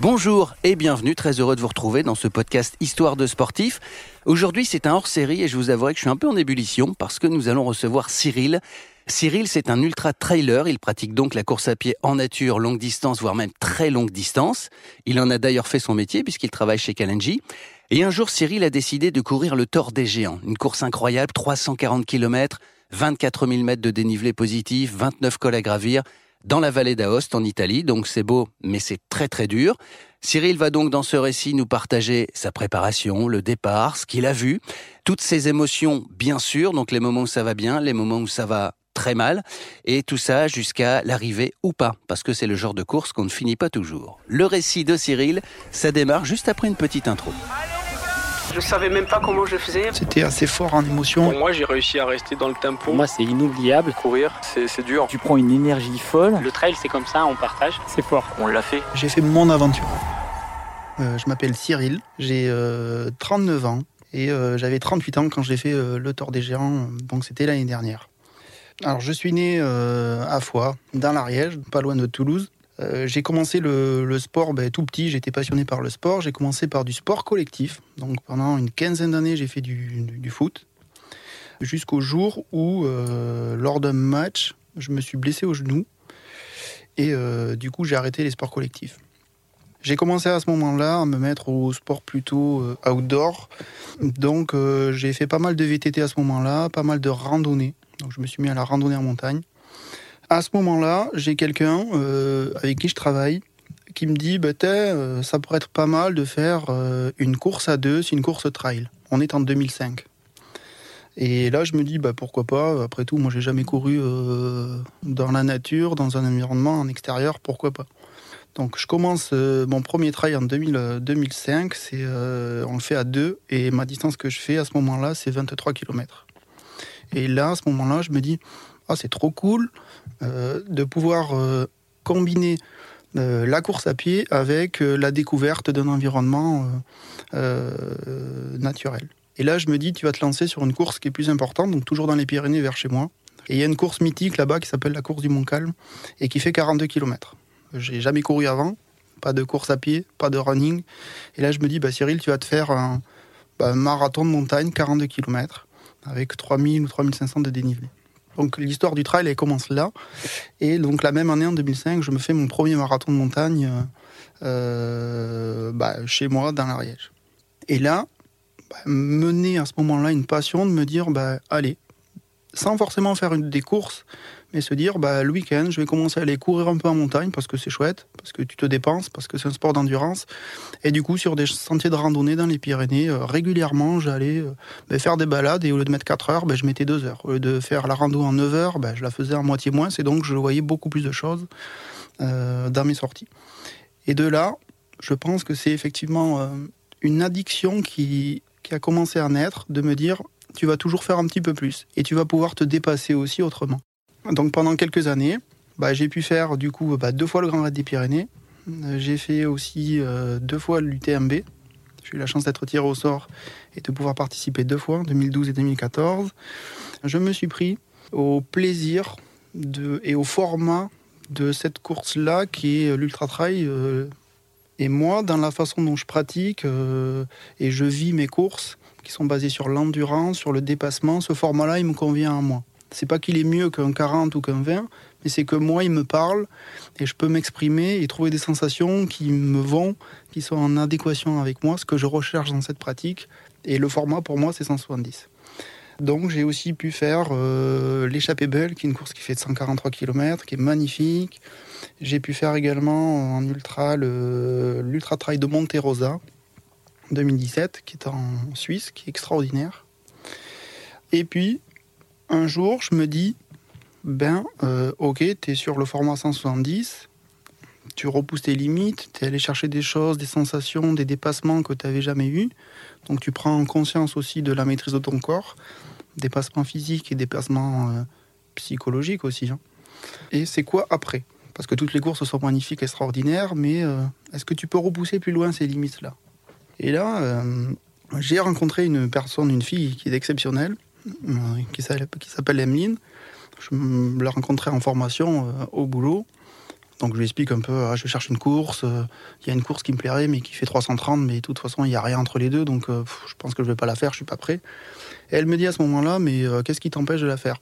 Bonjour et bienvenue, très heureux de vous retrouver dans ce podcast Histoire de sportifs. Aujourd'hui c'est un hors-série et je vous avouerai que je suis un peu en ébullition parce que nous allons recevoir Cyril. Cyril c'est un ultra-trailer, il pratique donc la course à pied en nature, longue distance, voire même très longue distance. Il en a d'ailleurs fait son métier puisqu'il travaille chez Kalenji. Et un jour Cyril a décidé de courir le Tour des Géants, une course incroyable, 340 km, 24 000 mètres de dénivelé positif, 29 cols à gravir, dans la vallée d'Aoste en Italie, donc c'est beau, mais c'est très très dur. Cyril va donc dans ce récit nous partager sa préparation, le départ, ce qu'il a vu, toutes ses émotions bien sûr, donc les moments où ça va bien, les moments où ça va très mal, et tout ça jusqu'à l'arrivée ou pas, parce que c'est le genre de course qu'on ne finit pas toujours. Le récit de Cyril, ça démarre juste après une petite intro. Je savais même pas comment je faisais. C'était assez fort en émotion. Pour moi, j'ai réussi à rester dans le tempo. Pour moi, c'est inoubliable. Courir, c'est dur. Tu prends une énergie folle. Le trail, c'est comme ça, on partage. C'est fort. On l'a fait. J'ai fait mon aventure. Euh, je m'appelle Cyril, j'ai 39 ans et euh, j'avais 38 ans quand j'ai fait euh, le Tour des Géants, donc c'était l'année dernière. Alors je suis né à Foix, dans l'Ariège, pas loin de Toulouse. J'ai commencé le, sport ben, tout petit, j'étais passionné par le sport. J'ai commencé par du sport collectif. Donc pendant une quinzaine d'années, j'ai fait du, foot. Jusqu'au jour où, lors d'un match, je me suis blessé au genou. Et du coup, j'ai arrêté les sports collectifs. J'ai commencé à ce moment-là à me mettre au sport plutôt euh, outdoor. Donc euh, j'ai fait pas mal de VTT à ce moment-là, pas mal de randonnées. Donc je me suis mis à la randonnée en montagne. À ce moment-là, j'ai quelqu'un euh, avec qui je travaille qui me dit bah, ça pourrait être pas mal de faire une course à deux, c'est une course trail. On est en 2005. Et là, je me dis, bah, pourquoi pas Après tout, moi, j'ai jamais couru dans la nature, dans un environnement en extérieur, pourquoi pas donc je commence euh, mon premier trail en 2005, c'est, euh, on le fait à deux, et ma distance que je fais à ce moment-là, c'est 23 km. Et là, à ce moment-là, je me dis, ah, c'est trop cool euh, de pouvoir combiner la course à pied avec la découverte d'un environnement naturel. Et là, je me dis, tu vas te lancer sur une course qui est plus importante, donc toujours dans les Pyrénées vers chez moi. Et il y a une course mythique là-bas qui s'appelle la course du Mont Calme et qui fait 42 km. J'ai jamais couru avant, pas de course à pied, pas de running. Et là, je me dis, bah, Cyril, tu vas te faire un, bah, marathon de montagne, 42 km, avec 3000 ou 3500 de dénivelé. Donc l'histoire du trail, elle commence là. Et donc la même année, en 2005, je me fais mon premier marathon de montagne euh, bah, chez moi, dans l'Ariège. Et là, bah, mener à ce moment-là une passion de me dire, bah, allez, sans forcément faire des courses, mais se dire bah, le week-end, je vais commencer à aller courir un peu en montagne parce que c'est chouette, parce que tu te dépenses, parce que c'est un sport d'endurance. Et du coup, sur des sentiers de randonnée dans les Pyrénées, euh, régulièrement, j'allais euh, bah, faire des balades et au lieu de mettre 4 heures, bah, je mettais 2 heures. Au lieu de faire la rando en 9 heures, bah, je la faisais en moitié moins. C'est donc je voyais beaucoup plus de choses euh, dans mes sorties. Et de là, je pense que c'est effectivement une addiction qui a commencé à naître, de me dire tu vas toujours faire un petit peu plus et tu vas pouvoir te dépasser aussi autrement. Donc pendant quelques années, bah, j'ai pu faire du coup bah, deux fois le Grand Raid des Pyrénées. Euh, j'ai fait aussi euh, deux fois l'UTMB. J'ai eu la chance d'être tiré au sort et de pouvoir participer deux fois, en 2012 et 2014. Je me suis pris au plaisir de, et au format de cette course-là qui est l'Ultra Trail. Euh, et moi, dans la façon dont je pratique et je vis mes courses, qui sont basées sur l'endurance, sur le dépassement, ce format-là, il me convient à moi. C'est pas qu'il est mieux qu'un 40 ou qu'un 20, mais c'est que moi, il me parle et je peux m'exprimer et trouver des sensations qui me vont, qui sont en adéquation avec moi, ce que je recherche dans cette pratique. Et le format, pour moi, c'est 170. Donc j'ai aussi pu faire euh, l'échappée belle, qui est une course qui fait 143 km, qui est magnifique. J'ai pu faire également en ultra l'ultra trail de Monte Rosa 2017, qui est en Suisse, qui est extraordinaire. Et puis un jour, je me dis, ben, euh, ok, tu es sur le format 170, tu repousses tes limites, tu es allé chercher des choses, des sensations, des dépassements que tu n'avais jamais eu. Donc tu prends conscience aussi de la maîtrise de ton corps, dépassement physique et dépassement euh, psychologique aussi. Hein. Et c'est quoi après? Parce que toutes les courses sont magnifiques, extraordinaires, mais euh, est-ce que tu peux repousser plus loin ces limites-là? Et là, j'ai rencontré une personne, une fille qui est exceptionnelle, euh, qui s'appelle Emeline. Je l'ai rencontrée en formation euh, au boulot. Donc je lui explique un peu, ah, je cherche une course, euh, il y a une course qui me plairait mais qui fait 330, mais de toute façon il n'y a rien entre les deux, donc euh, je pense que je ne vais pas la faire, je suis pas prêt. Et elle me dit à ce moment-là, mais euh, qu'est-ce qui t'empêche de la faire?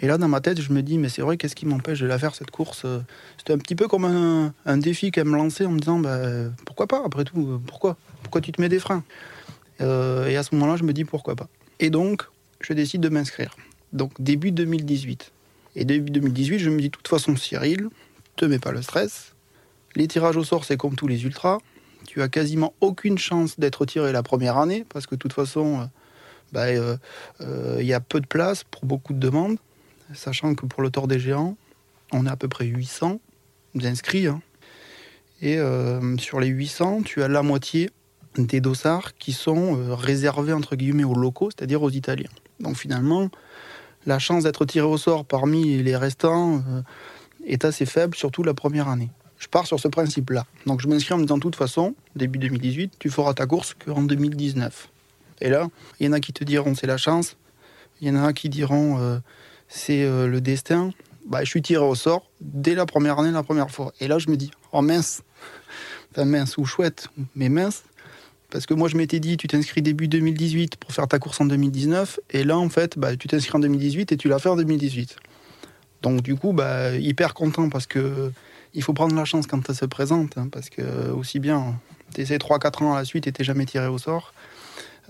Et là dans ma tête je me dis, mais c'est vrai, qu'est-ce qui m'empêche de la faire cette course C'était un petit peu comme un, défi qu'elle me lançait en me disant, bah, pourquoi pas après tout, pourquoi Pourquoi tu te mets des freins? Et à ce moment-là je me dis, pourquoi pas? Et donc je décide de m'inscrire. Donc début 2018. Et début 2018, je me dis, de toute façon, Cyril, te mets pas le stress. Les tirages au sort, c'est comme tous les ultras. Tu as quasiment aucune chance d'être tiré la première année, parce que de toute façon, il euh, bah, euh, euh, y a peu de place pour beaucoup de demandes, sachant que pour le Tour des Géants, on est à peu près 800 inscrits. Hein. Et sur les 800, tu as la moitié des dossards qui sont réservés entre guillemets aux locaux, c'est-à-dire aux Italiens. Donc finalement, la chance d'être tiré au sort parmi les restants euh, est assez faible, surtout la première année. Je pars sur ce principe-là. Donc je m'inscris en disant, de toute façon, début 2018, tu feras ta course qu'en 2019. Et là, il y en a qui te diront, c'est la chance. Il y en a qui diront, euh, c'est euh, le destin. Bah, je suis tiré au sort dès la première année, la première fois. Et là, je me dis, oh mince, enfin mince ou chouette, mais mince, parce que moi, je m'étais dit, tu t'inscris début 2018 pour faire ta course en 2019. Et là, en fait, bah, tu t'inscris en 2018 et tu l'as fait en 2018. Donc, du coup, bah, hyper content parce que il faut prendre la chance quand ça se présente. Hein, parce que, aussi bien, tu essaies 3-4 ans à la suite et tu jamais tiré au sort.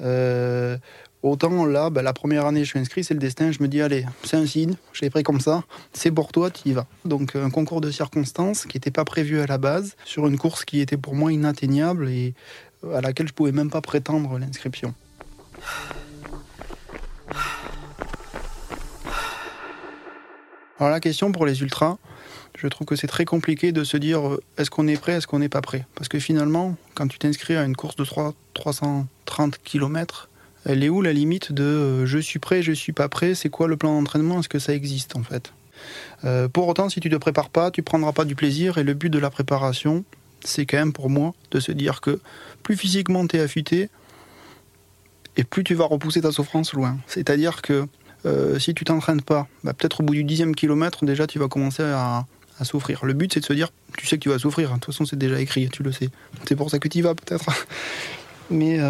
Euh, autant là, bah, la première année, je suis inscrit, c'est le destin. Je me dis, allez, c'est un signe, je l'ai pris comme ça, c'est pour toi, tu y vas. Donc, un concours de circonstances qui n'était pas prévu à la base, sur une course qui était pour moi inatteignable. Et à laquelle je pouvais même pas prétendre l'inscription. Alors la question pour les ultras, je trouve que c'est très compliqué de se dire euh, est-ce qu'on est prêt, est-ce qu'on n'est pas prêt? Parce que finalement, quand tu t'inscris à une course de 3, 330 km, elle est où la limite de euh, je suis prêt, je suis pas prêt, c'est quoi le plan d'entraînement, est-ce que ça existe en fait? Euh, Pour autant, si tu ne te prépares pas, tu prendras pas du plaisir et le but de la préparation, c'est quand même pour moi de se dire que plus physiquement tu es affûté, et plus tu vas repousser ta souffrance loin. C'est-à-dire que euh, si tu t'entraînes pas, bah, peut-être au bout du dixième kilomètre, déjà tu vas commencer à, souffrir. Le but c'est de se dire, tu sais que tu vas souffrir, de toute façon c'est déjà écrit, tu le sais. C'est pour ça que tu y vas peut-être. Mais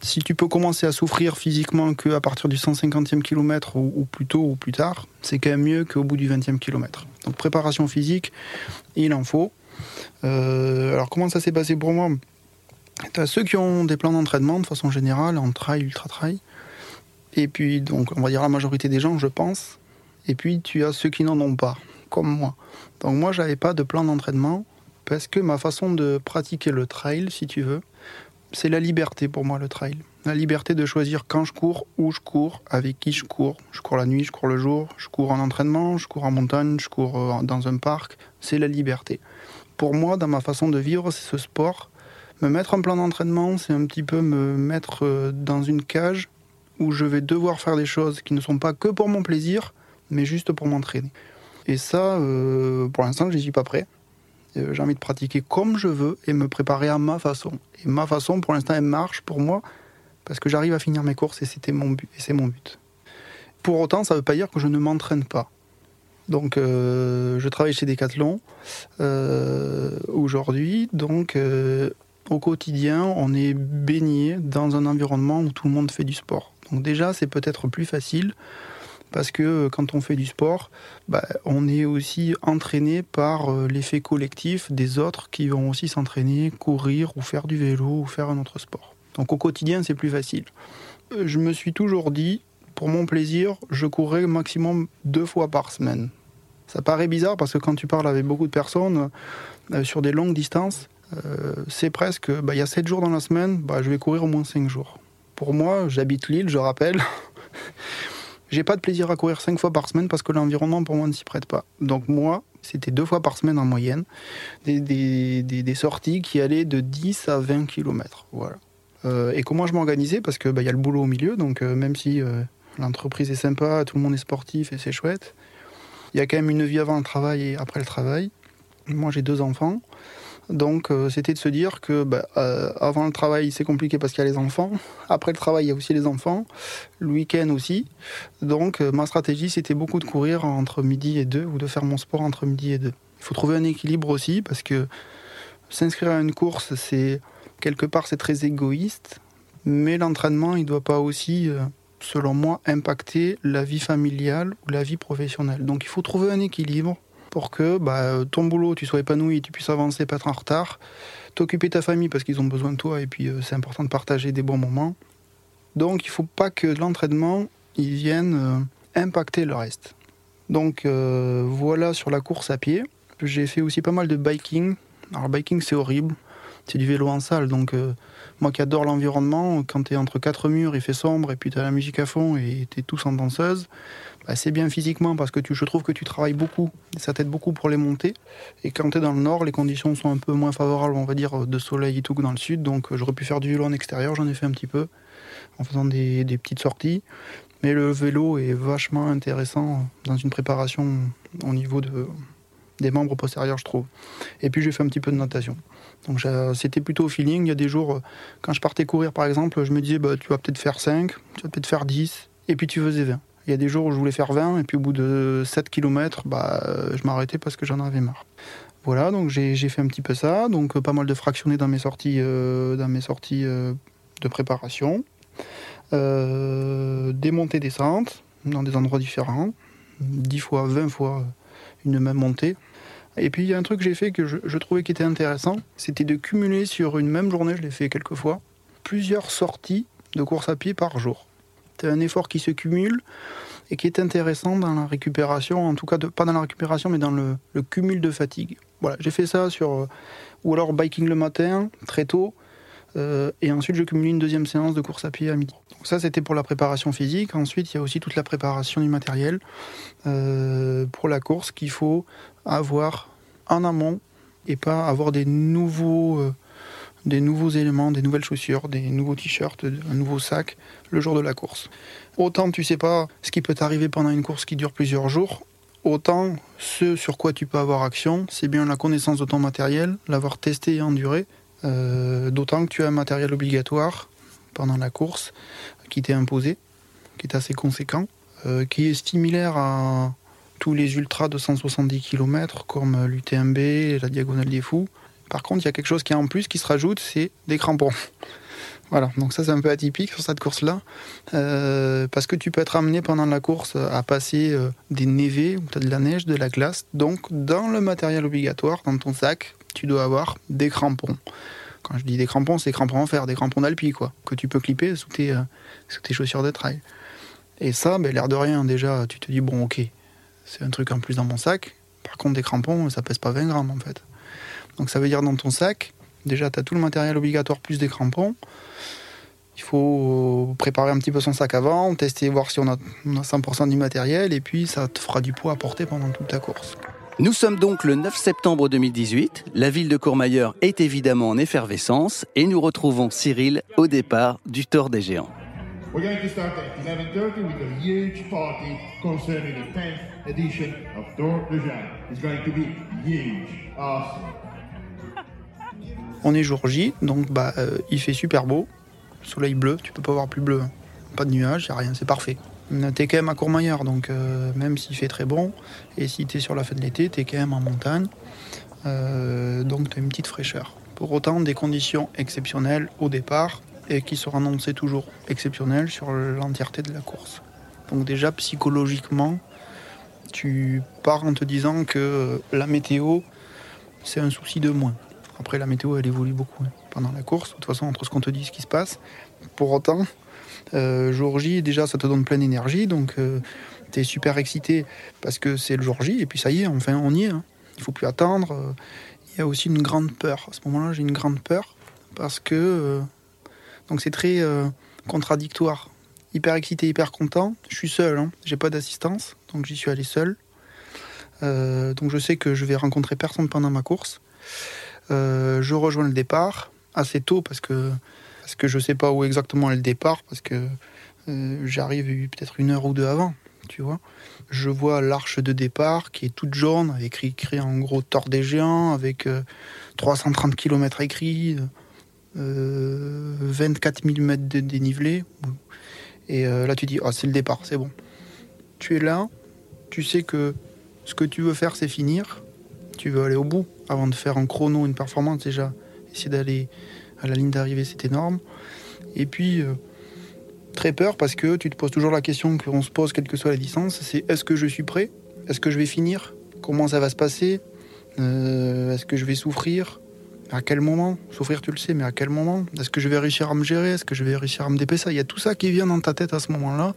si tu peux commencer à souffrir physiquement qu'à partir du 150e kilomètre ou, plus tôt ou plus tard, c'est quand même mieux qu'au bout du 20e kilomètre. Donc préparation physique, il en faut. Euh, alors comment ça s'est passé pour moi? Tu as ceux qui ont des plans d'entraînement de façon générale, en trail, ultra trail. Et puis, donc, on va dire la majorité des gens, je pense. Et puis, tu as ceux qui n'en ont pas, comme moi. Donc, moi, j'avais pas de plan d'entraînement parce que ma façon de pratiquer le trail, si tu veux, c'est la liberté pour moi, le trail. La liberté de choisir quand je cours, où je cours, avec qui je cours. Je cours la nuit, je cours le jour, je cours en entraînement, je cours en montagne, je cours euh, dans un parc. C'est la liberté pour moi, dans ma façon de vivre, c'est ce sport. Me mettre en plan d'entraînement, c'est un petit peu me mettre euh, dans une cage où je vais devoir faire des choses qui ne sont pas que pour mon plaisir, mais juste pour m'entraîner. Et ça, euh, pour l'instant, je n'y suis pas prêt. Euh, j'ai envie de pratiquer comme je veux et me préparer à ma façon. Et ma façon, pour l'instant, elle marche pour moi parce que j'arrive à finir mes courses et c'était mon but. C'est mon but. Pour autant, ça ne veut pas dire que je ne m'entraîne pas. Donc, euh, je travaille chez Decathlon euh, aujourd'hui. Donc, au quotidien, on est baigné dans un environnement où tout le monde fait du sport. Donc, déjà, c'est peut-être plus facile parce que quand on fait du sport, bah, on est aussi entraîné par l'effet collectif des autres qui vont aussi s'entraîner, courir ou faire du vélo ou faire un autre sport. Donc, au quotidien, c'est plus facile. Je me suis toujours dit, pour mon plaisir, je courrais maximum deux fois par semaine. Ça paraît bizarre parce que quand tu parles avec beaucoup de personnes euh, sur des longues distances, euh, c'est presque, bah, il y a 7 jours dans la semaine, bah, je vais courir au moins 5 jours. Pour moi, j'habite Lille, je rappelle. J'ai pas de plaisir à courir 5 fois par semaine parce que l'environnement pour moi ne s'y prête pas. Donc moi, c'était deux fois par semaine en moyenne, des, sorties qui allaient de 10 à 20 km. Voilà. Euh, et comment je m'organisais Parce qu'il bah, y a le boulot au milieu, donc même si l'entreprise est sympa, tout le monde est sportif et c'est chouette, il y a quand même une vie avant le travail et après le travail. Moi, j'ai deux enfants. Donc, euh, c'était de se dire que bah, euh, avant le travail, c'est compliqué parce qu'il y a les enfants. Après le travail, il y a aussi les enfants. Le week-end aussi. Donc, euh, ma stratégie, c'était beaucoup de courir entre midi et deux ou de faire mon sport entre midi et deux. Il faut trouver un équilibre aussi parce que s'inscrire à une course, c'est quelque part c'est très égoïste, mais l'entraînement, il ne doit pas aussi, selon moi, impacter la vie familiale ou la vie professionnelle. Donc il faut trouver un équilibre pour que bah, ton boulot, tu sois épanoui, tu puisses avancer, pas être en retard, t'occuper ta famille parce qu'ils ont besoin de toi et puis euh, c'est important de partager des bons moments. Donc il faut pas que l'entraînement vienne euh, impacter le reste. Donc voilà sur la course à pied. J'ai fait aussi pas mal de biking. Alors biking c'est horrible, c'est du vélo en salle. Donc euh, moi qui adore l'environnement, quand tu es entre quatre murs, il fait sombre et puis tu as la musique à fond et tu es tous en danseuse, bah, c'est bien physiquement parce que je trouve que tu travailles beaucoup, ça t'aide beaucoup pour les montées. Et quand tu es dans le nord, les conditions sont un peu moins favorables, on va dire, de soleil et tout que dans le sud. Donc j'aurais pu faire du vélo en extérieur, j'en ai fait un petit peu en faisant des, petites sorties. Mais le vélo est vachement intéressant dans une préparation au niveau de, des membres postérieurs, je trouve. Et puis j'ai fait un petit peu de natation. Donc c'était plutôt au feeling. Il y a des jours, euh, quand je partais courir par exemple, je me disais bah, tu vas peut-être faire 5, tu vas peut-être faire 10, et puis tu faisais 20. Il y a des jours où je voulais faire 20, et puis au bout de 7 km, bah, je m'arrêtais parce que j'en avais marre. Voilà, donc j'ai fait un petit peu ça. Donc euh, pas mal de fractionnés dans mes sorties, euh, dans mes sorties de préparation. des montées descentes dans des endroits différents. 10 fois, 20 fois une même montée. Et puis il y a un truc que j'ai fait que je, trouvais qui était intéressant, c'était de cumuler sur une même journée, je l'ai fait quelques fois, plusieurs sorties de course à pied par jour. C'est un effort qui se cumule et qui est intéressant dans la récupération, en tout cas pas dans la récupération, mais dans le, cumul de fatigue. Voilà, j'ai fait ça sur euh, ou alors biking le matin très tôt, euh, et ensuite je cumule une deuxième séance de course à pied à midi. Donc ça c'était pour la préparation physique. Ensuite il y a aussi toute la préparation du matériel euh, pour la course qu'il faut avoir en amont et pas avoir des nouveaux, euh, des nouveaux éléments, des nouvelles chaussures, des nouveaux t-shirts, un nouveau sac le jour de la course. Autant tu sais pas ce qui peut t'arriver pendant une course qui dure plusieurs jours, autant ce sur quoi tu peux avoir action, c'est bien la connaissance de ton matériel, l'avoir testé et enduré, euh, d'autant que tu as un matériel obligatoire pendant la course qui t'est imposé, qui est assez conséquent, euh, qui est similaire à tous les ultras de 170 km comme l'UTMB, la Diagonale des Fous. Par contre, il y a quelque chose qui est en plus qui se rajoute, c'est des crampons. Voilà, donc ça c'est un peu atypique sur cette course-là, euh, parce que tu peux être amené pendant la course à passer euh, des névés, ou as de la neige, de la glace. Donc dans le matériel obligatoire, dans ton sac, tu dois avoir des crampons. Quand je dis des crampons, c'est crampons en fer, des crampons d'alpi, quoi, que tu peux clipper sous tes, euh, sous tes chaussures de trail. Et ça, ben, l'air de rien, déjà, tu te dis, bon, ok, c'est un truc en plus dans mon sac. Par contre, des crampons, ça pèse pas 20 grammes en fait. Donc ça veut dire dans ton sac, déjà tu as tout le matériel obligatoire plus des crampons. Il faut préparer un petit peu son sac avant, tester, voir si on a, 100% du matériel, et puis ça te fera du poids à porter pendant toute ta course. Nous sommes donc le 9 septembre 2018. La ville de Courmayeur est évidemment en effervescence et nous retrouvons Cyril au départ du Tour des Géants. We're going to start at 11.30 with a huge party concerning the 10th On est jour J, donc bah, euh, il fait super beau, soleil bleu, tu peux pas voir plus bleu, pas de nuages, y a rien, c'est parfait. T'es quand même à Courmayeur, donc euh, même s'il fait très bon, et si t'es sur la fin de l'été, t'es quand même en montagne, euh, donc t'as une petite fraîcheur. Pour autant, des conditions exceptionnelles au départ, et qui sera annoncé toujours exceptionnel sur l'entièreté de la course. Donc déjà psychologiquement, tu pars en te disant que la météo, c'est un souci de moins. Après, la météo, elle évolue beaucoup hein, pendant la course. De toute façon, entre ce qu'on te dit et ce qui se passe. Pour autant, euh, jour J, déjà, ça te donne pleine énergie. Donc, euh, tu es super excité parce que c'est le jour J. Et puis, ça y est, enfin, on y est. Hein. Il faut plus attendre. Il y a aussi une grande peur. À ce moment-là, j'ai une grande peur parce que euh, donc c'est très euh, contradictoire. Hyper excité, hyper content. Je suis seul, hein. j'ai pas d'assistance, donc j'y suis allé seul. Euh, donc je sais que je vais rencontrer personne pendant ma course. Euh, je rejoins le départ assez tôt parce que parce que je sais pas où exactement est le départ parce que j'arrive peut-être une heure ou deux avant, tu vois. Je vois l'arche de départ qui est toute jaune, avec écrit, en gros Tort des géants, avec 330 km écrit. 24 000 mètres de dénivelé. Et euh, là, tu dis, oh, c'est le départ, c'est bon. Tu es là, tu sais que ce que tu veux faire, c'est finir. Tu veux aller au bout avant de faire en chrono une performance déjà. Essayer d'aller à la ligne d'arrivée, c'est énorme. Et puis, euh, très peur parce que tu te poses toujours la question qu'on se pose, quelle que soit la distance, c'est est-ce que je suis prêt? Est-ce que je vais finir? Comment ça va se passer? Euh, Est-ce que je vais souffrir? À quel moment? Souffrir, tu le sais, mais à quel moment? Est-ce que je vais réussir à me gérer? Est-ce que je vais réussir à me dépasser? Il y a tout ça qui vient dans ta tête à ce moment-là.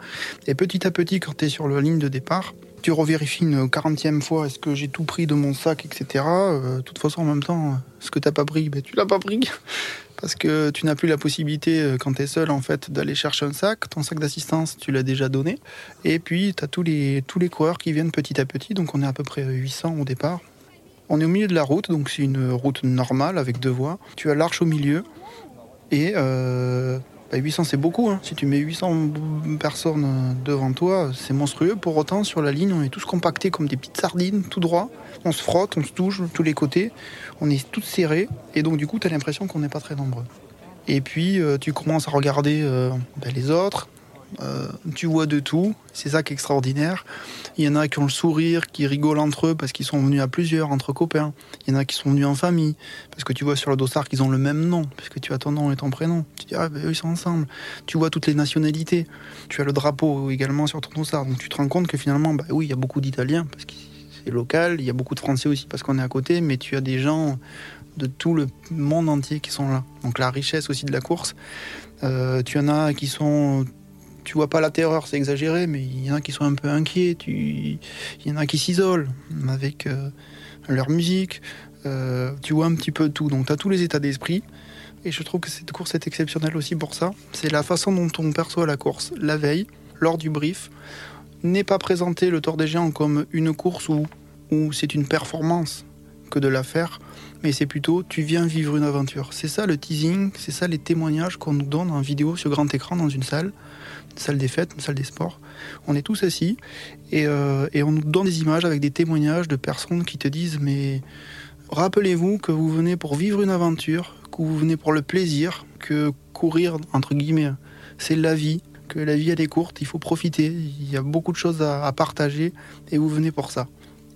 Et petit à petit, quand tu es sur la ligne de départ, tu revérifies une 40e fois est-ce que j'ai tout pris de mon sac, etc. Euh, de toute façon, en même temps, ce que t'as pas pris, ben, tu l'as pas pris. Parce que tu n'as plus la possibilité, euh, quand tu es seul, en fait, d'aller chercher un sac. Ton sac d'assistance, tu l'as déjà donné. Et puis, tu as tous les, tous les coureurs qui viennent petit à petit. Donc, on est à peu près 800 au départ. On est au milieu de la route, donc c'est une route normale avec deux voies. Tu as l'arche au milieu. Et euh, 800, bah, c'est beaucoup. Hein. Si tu mets 800 personnes devant toi, c'est monstrueux. Pour autant, sur la ligne, on est tous compactés comme des petites sardines, tout droit. On se frotte, on se touche de tous les côtés. On est tous serrés. Et donc, du coup, tu as l'impression qu'on n'est pas très nombreux. Et puis, euh, tu commences à regarder euh, ben, les autres, euh, tu vois de tout, c'est ça qui est extraordinaire. Il y en a qui ont le sourire, qui rigolent entre eux parce qu'ils sont venus à plusieurs, entre copains. Il y en a qui sont venus en famille, parce que tu vois sur le dossard qu'ils ont le même nom, parce que tu as ton nom et ton prénom. Tu dis, ah ben ils sont ensemble. Tu vois toutes les nationalités. Tu as le drapeau également sur ton dossard. Donc tu te rends compte que finalement, bah oui, il y a beaucoup d'Italiens, parce que c'est local. Il y a beaucoup de Français aussi, parce qu'on est à côté, mais tu as des gens de tout le monde entier qui sont là. Donc la richesse aussi de la course. Euh, tu en as qui sont tu vois pas la terreur, c'est exagéré, mais il y en a qui sont un peu inquiets, tu... il y en a qui s'isolent avec euh, leur musique, euh, tu vois un petit peu tout, donc tu as tous les états d'esprit. Et je trouve que cette course est exceptionnelle aussi pour ça. C'est la façon dont on perçoit la course la veille, lors du brief, n'est pas présenté le Tour des Géants comme une course où, où c'est une performance que de la faire, mais c'est plutôt tu viens vivre une aventure. C'est ça le teasing, c'est ça les témoignages qu'on nous donne en vidéo sur grand écran dans une salle salle des fêtes, une salle des sports. On est tous assis euh, et, on nous donne des images avec des témoignages de personnes qui te disent mais rappelez-vous que vous venez pour vivre une aventure, que vous venez pour le plaisir, que courir entre guillemets c'est la vie, que la vie elle est courte, il faut profiter, il y a beaucoup de choses à, partager et vous venez pour ça.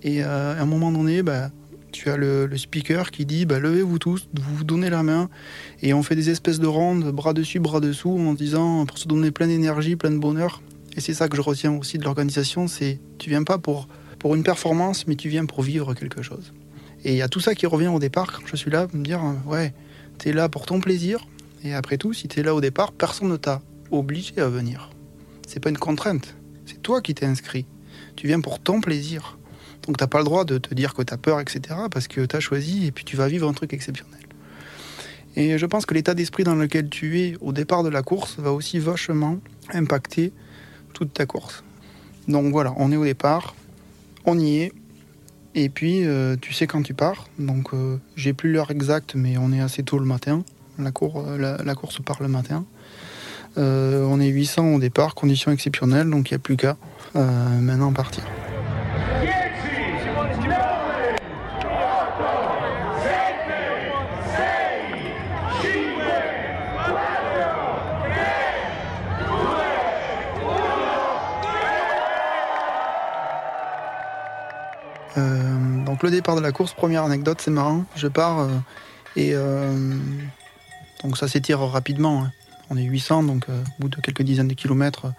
Et euh, à un moment donné, bah, tu as le, speaker qui dit bah, levez-vous tous, vous vous donnez la main, et on fait des espèces de rondes, bras dessus, bras dessous, en disant pour se donner plein d'énergie, plein de bonheur. Et c'est ça que je retiens aussi de l'organisation, c'est tu viens pas pour, pour une performance, mais tu viens pour vivre quelque chose. Et il y a tout ça qui revient au départ quand je suis là, me dire ouais, tu es là pour ton plaisir, et après tout, si tu es là au départ, personne ne t'a obligé à venir. C'est pas une contrainte, c'est toi qui t'es inscrit. Tu viens pour ton plaisir. Donc t'as pas le droit de te dire que tu as peur, etc. Parce que tu as choisi et puis tu vas vivre un truc exceptionnel. Et je pense que l'état d'esprit dans lequel tu es au départ de la course va aussi vachement impacter toute ta course. Donc voilà, on est au départ, on y est, et puis euh, tu sais quand tu pars. Donc euh, j'ai plus l'heure exacte, mais on est assez tôt le matin. La, euh, la, course part le matin. on est 800 au départ, conditions exceptionnelles, donc il n'y a plus qu'à maintenant partir. Euh, donc le départ de la course, première anecdote, c'est marrant. Je pars euh, et euh, donc ça s'étire rapidement. Hein. On est 800, donc au bout de quelques dizaines de kilomètres,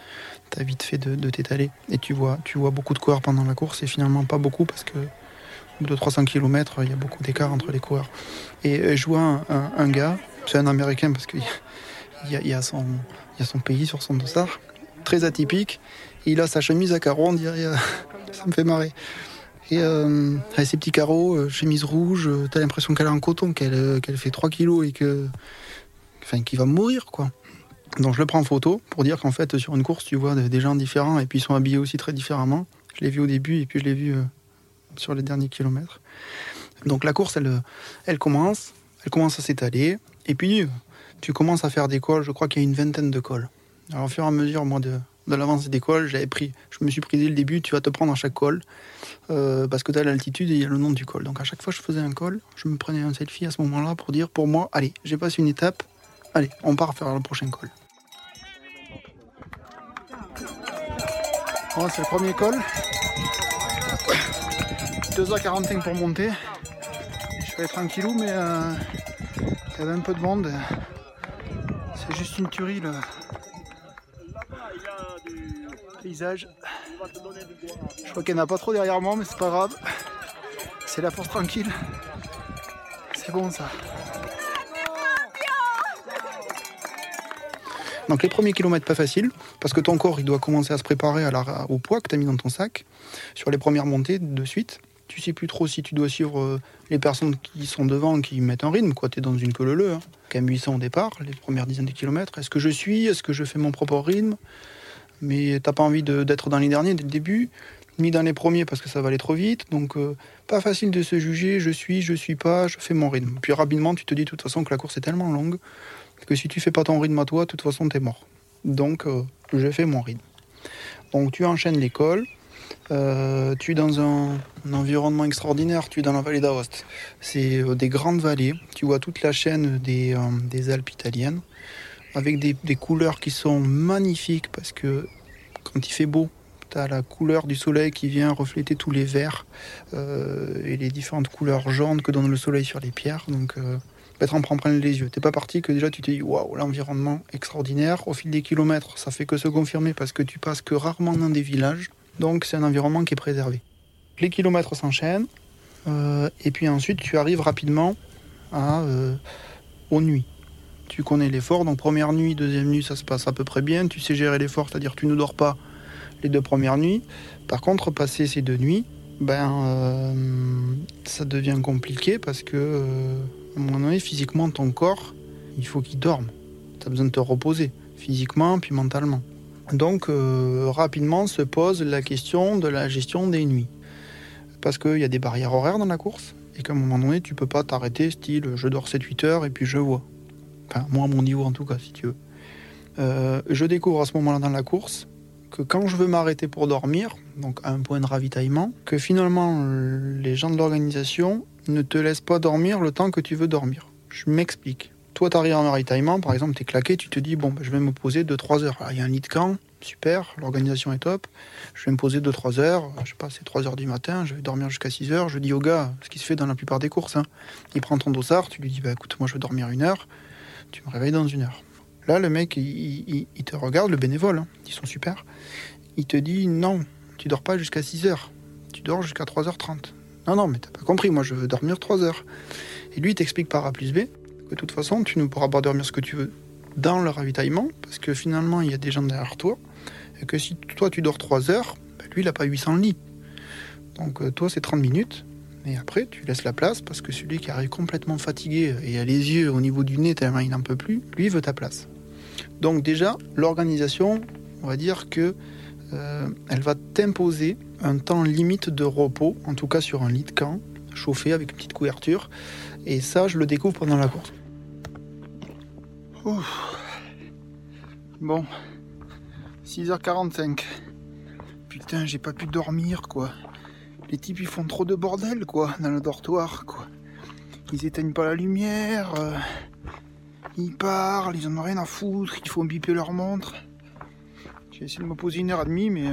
t'as vite fait de, t'étaler. Et tu vois, tu vois beaucoup de coureurs pendant la course et finalement pas beaucoup parce que au bout de 300 km, il y a beaucoup d'écart entre les coureurs. Et je vois un, gars, c'est un Américain parce qu'il y, a, son, pays sur son dossard, très atypique. Il a sa chemise à carreaux, on dirait, ça me fait marrer. Et euh, avec ses petits carreaux, euh, chemise rouge, euh, t'as l'impression qu'elle est en coton, qu'elle fait 3 kilos et que. Enfin, qu'il va mourir, quoi. Donc je le prends en photo pour dire qu'en fait, sur une course, tu vois des gens différents et puis ils sont habillés aussi très différemment. Je l'ai vu au début et puis je l'ai vu sur les derniers kilomètres. Donc la course, elle, elle commence, elle commence à s'étaler et puis tu commences à faire des cols. Je crois qu'il y a une vingtaine de cols. Alors au fur et à mesure, moi, de, de l'avancée des cols, j'avais pris, je me suis pris dès le début, tu vas te prendre à chaque col, euh, parce que tu as l'altitude et il y a le nom du col. Donc à chaque fois que je faisais un col, je me prenais un selfie à ce moment-là pour dire, pour moi, allez, j'ai passé une étape, allez, on part faire le prochain col. c'est le premier col. 2h45 pour monter. je vais tranquillou, mais euh, il y avait un peu de monde. C'est juste une tuerie le paysage. Je crois qu'il n'y en a pas trop derrière moi, mais c'est pas grave. C'est la force tranquille. C'est bon ça. Donc les premiers kilomètres pas faciles, parce que ton corps il doit commencer à se préparer au poids que tu as mis dans ton sac. Sur les premières montées de suite, tu sais plus trop si tu dois suivre euh, les personnes qui sont devant, qui mettent un rythme, quoi. Tu es dans une queue leu, hein. quand même 800 au départ, les premières dizaines de kilomètres. Est-ce que je suis? Est-ce que je fais mon propre rythme? Mais t'as pas envie d'être dans les derniers dès le début, ni dans les premiers parce que ça va aller trop vite. Donc euh, pas facile de se juger, je suis, je suis pas, je fais mon rythme. Puis rapidement, tu te dis de toute façon que la course est tellement longue que si tu fais pas ton rythme à toi, de toute façon, tu es mort. Donc, euh, je fais mon rythme. Donc, tu enchaînes l'école. Euh, tu es dans un, environnement extraordinaire, tu es dans la vallée d'Aoste. C'est euh, des grandes vallées, tu vois toute la chaîne des, Alpes italiennes, avec des, des, couleurs qui sont magnifiques parce que quand il fait beau, tu as la couleur du soleil qui vient refléter tous les verts et les différentes couleurs jaunes que donne le soleil sur les pierres. Donc être en prendre les yeux. T'es pas parti que déjà tu te dis waouh, l'environnement extraordinaire. Au fil des kilomètres, ça fait que se confirmer parce que tu passes que rarement dans des villages. Donc c'est un environnement qui est préservé. Les kilomètres s'enchaînent euh, et puis ensuite tu arrives rapidement euh, aux nuits. Tu connais l'effort, donc première nuit, deuxième nuit, ça se passe à peu près bien. Tu sais gérer l'effort, c'est-à-dire tu ne dors pas les deux premières nuits. Par contre, passer ces deux nuits, ben, euh, ça devient compliqué parce que à un moment donné, physiquement, ton corps, il faut qu'il dorme. Tu as besoin de te reposer, physiquement puis mentalement. Donc, euh, rapidement se pose la question de la gestion des nuits. Parce qu'il y a des barrières horaires dans la course, et qu'à un moment donné, tu peux pas t'arrêter, style je dors 7-8 heures et puis je vois. Enfin, moi à mon niveau en tout cas, si tu veux. Euh, je découvre à ce moment-là dans la course que quand je veux m'arrêter pour dormir, donc à un point de ravitaillement, que finalement les gens de l'organisation ne te laisse pas dormir le temps que tu veux dormir. Je m'explique. Toi, tu arrives en ravitaillement, par exemple, tu es claqué, tu te dis, bon, ben, je vais me poser 2-3 heures. Il y a un lit de camp, super, l'organisation est top. Je vais me poser 2-3 heures, je sais pas, c'est 3 heures du matin, je vais dormir jusqu'à 6 heures. Je dis au gars, ce qui se fait dans la plupart des courses, hein. il prend ton dossard, tu lui dis, bah, écoute, moi je vais dormir une heure, tu me réveilles dans une heure. Là, le mec, il, te regarde, le bénévole, hein, ils sont super. Il te dit, non, tu dors pas jusqu'à 6 heures, tu dors jusqu'à 3h30. Non, non, mais t'as pas compris, moi je veux dormir 3 heures. Et lui, il t'explique par A plus B que de toute façon, tu ne pourras pas dormir ce que tu veux dans le ravitaillement, parce que finalement, il y a des gens derrière toi, et que si toi tu dors 3 heures, bah, lui, il a pas 800 lits. Donc euh, toi, c'est 30 minutes, et après, tu laisses la place, parce que celui qui arrive complètement fatigué et a les yeux au niveau du nez tellement il n'en peut plus, lui, il veut ta place. Donc déjà, l'organisation, on va dire que euh, elle va t'imposer un temps limite de repos, en tout cas sur un lit de camp, chauffé avec une petite couverture. Et ça, je le découvre pendant la course. Bon, 6h45. Putain, j'ai pas pu dormir, quoi. Les types, ils font trop de bordel, quoi, dans le dortoir, quoi. Ils éteignent pas la lumière. Euh, ils parlent, ils en ont rien à foutre, il faut biper leur montre. J'ai essayé de me poser une heure et demie, mais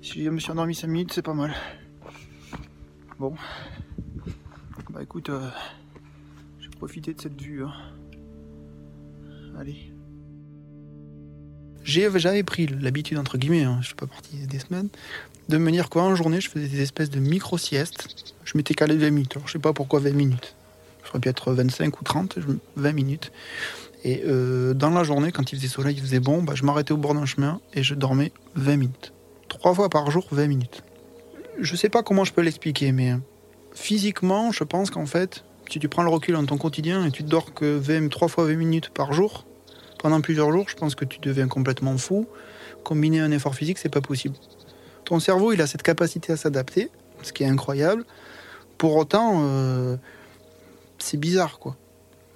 si je me suis endormi 5 minutes, c'est pas mal. Bon. Bah écoute, euh, j'ai profité de cette vue. Hein. Allez. J'avais pris l'habitude, entre guillemets, hein, je suis pas parti des semaines, de me dire quoi en journée, je faisais des espèces de micro-siestes. Je m'étais calé 20 minutes. Alors, je sais pas pourquoi 20 minutes. Ça aurait pu être 25 ou 30, 20 minutes. Et euh, dans la journée, quand il faisait soleil, il faisait bon, bah, je m'arrêtais au bord d'un chemin et je dormais 20 minutes trois fois par jour, 20 minutes. Je sais pas comment je peux l'expliquer, mais physiquement, je pense qu'en fait, si tu prends le recul dans ton quotidien et tu dors que 20, 3 fois 20 minutes par jour, pendant plusieurs jours, je pense que tu deviens complètement fou. Combiner un effort physique, c'est pas possible. Ton cerveau, il a cette capacité à s'adapter, ce qui est incroyable. Pour autant, euh, c'est bizarre, quoi.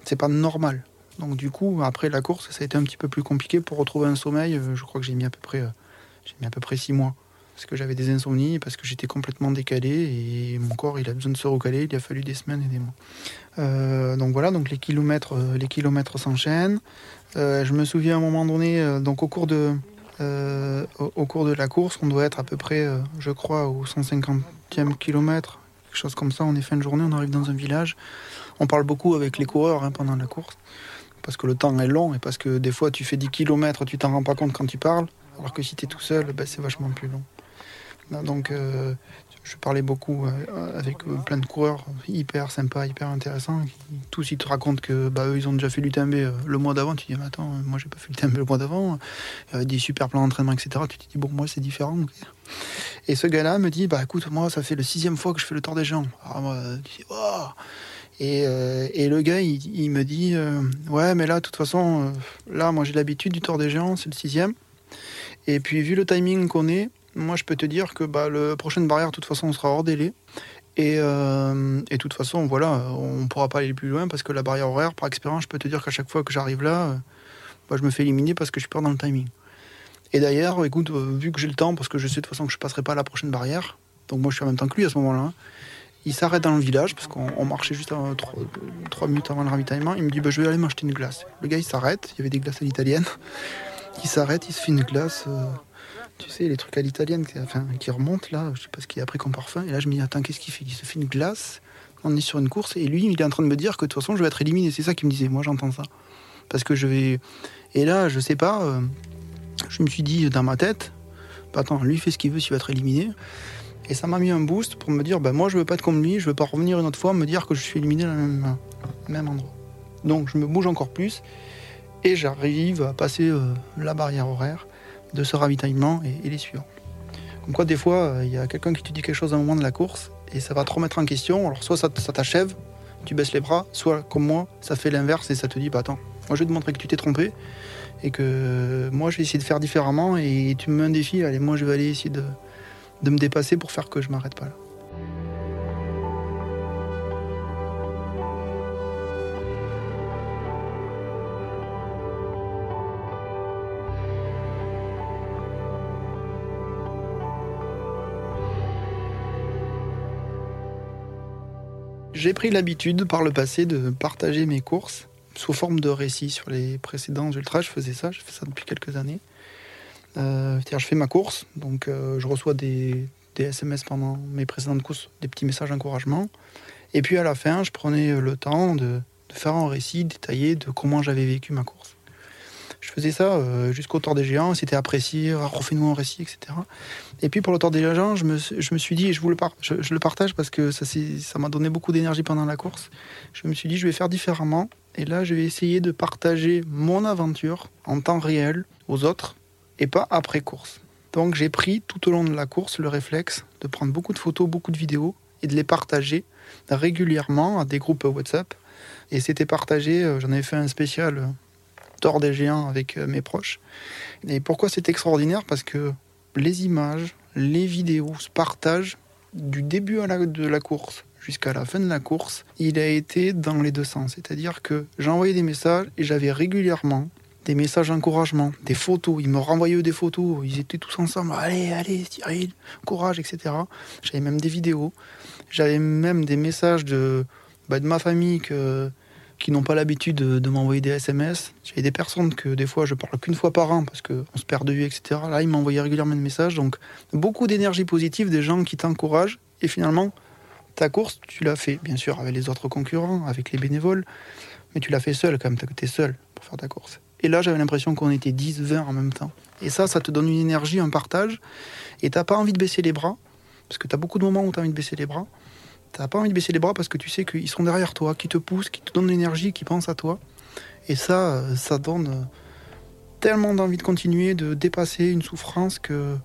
C'est pas normal. Donc du coup, après la course, ça a été un petit peu plus compliqué pour retrouver un sommeil. Euh, je crois que j'ai mis à peu près euh, j'ai mis à peu près six mois. Parce que j'avais des insomnies, parce que j'étais complètement décalé et mon corps il a besoin de se recaler. Il a fallu des semaines et des mois. Euh, donc voilà, donc les kilomètres, les kilomètres s'enchaînent. Je me souviens à un moment donné, donc au cours de, au, cours de la course, on doit être à peu près, je crois, au 150e kilomètre, quelque chose comme ça. On est fin de journée, on arrive dans un village. On parle beaucoup avec les coureurs hein, pendant la course, parce que le temps est long et parce que des fois tu fais 10 km, tu t'en rends pas compte quand tu parles, alors que si tu es tout seul, ben, c'est vachement plus long. Donc euh, je parlais beaucoup euh, avec euh, plein de coureurs hyper sympas, hyper intéressants. Tous ils te racontent que bah, eux, ils ont déjà fait l'UTMB le mois d'avant. Tu dis mais attends, moi j'ai pas fait l'UTMB le mois d'avant. Des super plans d'entraînement, etc. Tu te dis bon moi c'est différent. Et ce gars-là me dit bah écoute moi ça fait le sixième fois que je fais le Tour des Géants. Alors moi tu dis oh et, et, le gars, il, me dit Ouais, mais là, de toute façon, là, moi j'ai l'habitude du Tour des Géants, c'est le sixième. Et puis, vu le timing qu'on est, moi, je peux te dire que bah, la prochaine barrière, de toute façon, on sera hors délai. Et, euh, de toute façon, voilà, on ne pourra pas aller plus loin parce que la barrière horaire, par expérience, je peux te dire qu'à chaque fois que j'arrive là, euh, bah, je me fais éliminer parce que je suis pas dans le timing. Et d'ailleurs, écoute, euh, vu que j'ai le temps, parce que je sais de toute façon que je passerai pas à la prochaine barrière, donc moi je suis en même temps que lui à ce moment-là, hein, il s'arrête dans le village parce qu'on marchait juste 3, minutes avant le ravitaillement. Il me dit bah, Je vais aller m'acheter une glace. Le gars il s'arrête, il y avait des glaces à l'italienne. Il s'arrête, il se fait une glace tu sais, les trucs à l'italienne qui, enfin, qui remontent là, je sais pas ce qu'il a pris comme parfum. Et là, je me dis, attends, qu'est-ce qu'il fait? Il se fait une glace, on est sur une course, et lui, il est en train de me dire que de toute façon, je vais être éliminé. C'est ça qu'il me disait, moi j'entends ça. Parce que je vais. Et là, je sais pas, euh, je me suis dit dans ma tête, bah, attends, lui fait ce qu'il veut s'il va être éliminé. Et ça m'a mis un boost pour me dire, bah, moi je veux pas être comme lui, je veux pas revenir une autre fois me dire que je suis éliminé dans le même, endroit. Donc je me bouge encore plus et j'arrive à passer euh, la barrière horaire de ce ravitaillement et, les suivants. Comme quoi, des fois, il y a quelqu'un qui te dit quelque chose à un moment de la course et ça va te remettre en question. Alors, soit ça, t'achève, tu baisses les bras, soit comme moi, ça fait l'inverse et ça te dit bah attends, moi je vais te montrer que tu t'es trompé et que moi je vais essayer de faire différemment et tu me mets un défi, allez, moi je vais aller essayer de, de me dépasser pour faire que je m'arrête pas là. J'ai pris l'habitude par le passé de partager mes courses sous forme de récits sur les précédents ultras. Je faisais ça, je fais ça depuis quelques années. Euh, je fais ma course, donc euh, je reçois des, SMS pendant mes précédentes courses, des petits messages d'encouragement. Et puis à la fin, je prenais le temps de faire un récit détaillé de comment j'avais vécu ma course. Je faisais ça euh, jusqu'au Tour des Géants, c'était apprécié, ah, refais-nous un récit, etc. Et puis pour le Tour des Géants, je me, suis dit, et je, vous le, partage parce que ça m'a donné beaucoup d'énergie pendant la course, je me suis dit, je vais faire différemment. Et là, je vais essayer de partager mon aventure en temps réel aux autres et pas après course. Donc j'ai pris tout au long de la course le réflexe de prendre beaucoup de photos, beaucoup de vidéos et de les partager régulièrement à des groupes WhatsApp. Et c'était partagé, euh, j'en avais fait un spécial des géants avec euh, mes proches. Et pourquoi c'est extraordinaire? Parce que les images, les vidéos se partagent du début de la course jusqu'à la fin de la course. Il a été dans les deux sens. C'est-à-dire que j'envoyais des messages et j'avais régulièrement des messages d'encouragement, des photos. Ils me renvoyaient des photos. Ils étaient tous ensemble. Allez, allez, Cyril, courage, etc. J'avais même des vidéos. J'avais même des messages de, bah, de ma famille que qui n'ont pas l'habitude de, m'envoyer des SMS. J'ai des personnes que des fois je parle qu'une fois par an parce qu'on se perd de vue, etc. Là, ils m'envoyaient régulièrement des messages. Donc, beaucoup d'énergie positive, des gens qui t'encouragent. Et finalement, ta course, tu l'as fait, bien sûr, avec les autres concurrents, avec les bénévoles. Mais tu l'as fait seul quand même, tu es seul pour faire ta course. Et là, j'avais l'impression qu'on était 10, 20 en même temps. Et ça, ça te donne une énergie, un partage. Et t'as pas envie de baisser les bras, parce que tu as beaucoup de moments où tu as envie de baisser les bras. T'as pas envie de baisser les bras parce que tu sais qu'ils sont derrière toi, qui te poussent, qui te donnent l'énergie, qui pensent à toi. Et ça, ça donne tellement d'envie de continuer, de dépasser une souffrance que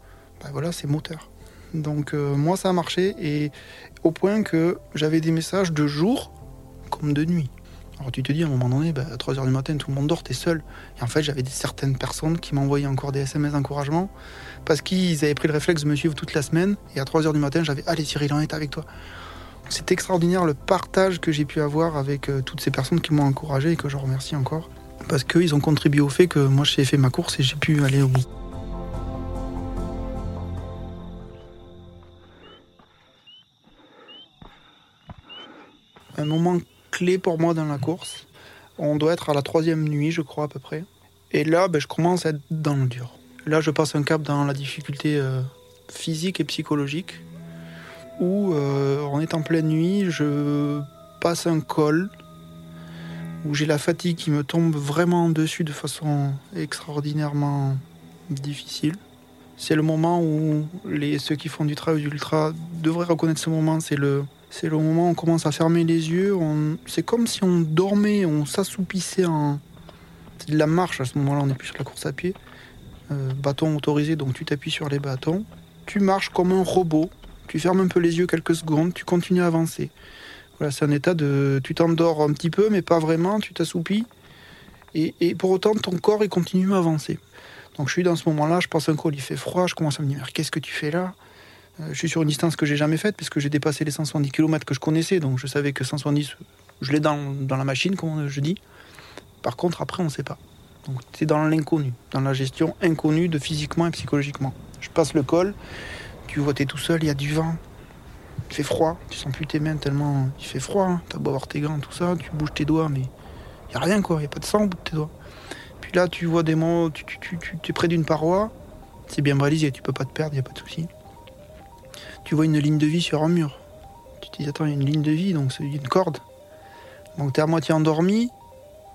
bah voilà, c'est moteur. Donc euh, moi, ça a marché et au point que j'avais des messages de jour comme de nuit. Alors tu te dis à un moment donné, bah, à 3h du matin, tout le monde dort, t'es seul. Et en fait, j'avais certaines personnes qui m'envoyaient encore des SMS d'encouragement parce qu'ils avaient pris le réflexe de me suivre toute la semaine. Et à 3h du matin, j'avais Allez Cyril, on est avec toi. C'est extraordinaire le partage que j'ai pu avoir avec euh, toutes ces personnes qui m'ont encouragé et que je remercie encore. Parce qu'ils ont contribué au fait que moi j'ai fait ma course et j'ai pu aller au bout. Un moment clé pour moi dans la course. On doit être à la troisième nuit, je crois à peu près. Et là, ben, je commence à être dans le dur. Là, je passe un cap dans la difficulté euh, physique et psychologique où euh, on est en pleine nuit, je passe un col où j'ai la fatigue qui me tombe vraiment dessus de façon extraordinairement difficile. C'est le moment où les, ceux qui font du trail ultra devraient reconnaître ce moment. C'est le, c'est le moment où on commence à fermer les yeux. C'est comme si on dormait, on s'assoupissait en. C'est de la marche à ce moment-là, on n'est plus sur la course à pied. Euh, bâton autorisé, donc tu t'appuies sur les bâtons. Tu marches comme un robot. Tu fermes un peu les yeux quelques secondes, tu continues à avancer. Voilà, c'est un état de. Tu t'endors un petit peu, mais pas vraiment, tu t'assoupis. Et, et pour autant, ton corps, il continue à avancer. Donc je suis dans ce moment-là, je passe un col, il fait froid, je commence à me dire qu'est-ce que tu fais là? Je suis sur une distance que j'ai jamais faite puisque j'ai dépassé les 170 km que je connaissais, donc je savais que 170, je l'ai dans, dans la machine, comme je dis. Par contre, après, on ne sait pas. Donc c'est dans l'inconnu, dans la gestion inconnue de physiquement et psychologiquement. Je passe le col, tu vois, tu es tout seul, il y a du vent, il fait froid, tu sens plus tes mains tellement il fait froid, hein. t'as beau avoir tes gants, tout ça, tu bouges tes doigts, mais il n'y a rien quoi, il n'y a pas de sang au bout de tes doigts. Puis là, tu vois des mots, tu, tu, tu, tu es près d'une paroi, c'est bien balisé, tu peux pas te perdre, il n'y a pas de souci. Tu vois une ligne de vie sur un mur. Tu te dis, attends, il y a une ligne de vie, donc c'est une corde. Donc tu es à moitié endormi,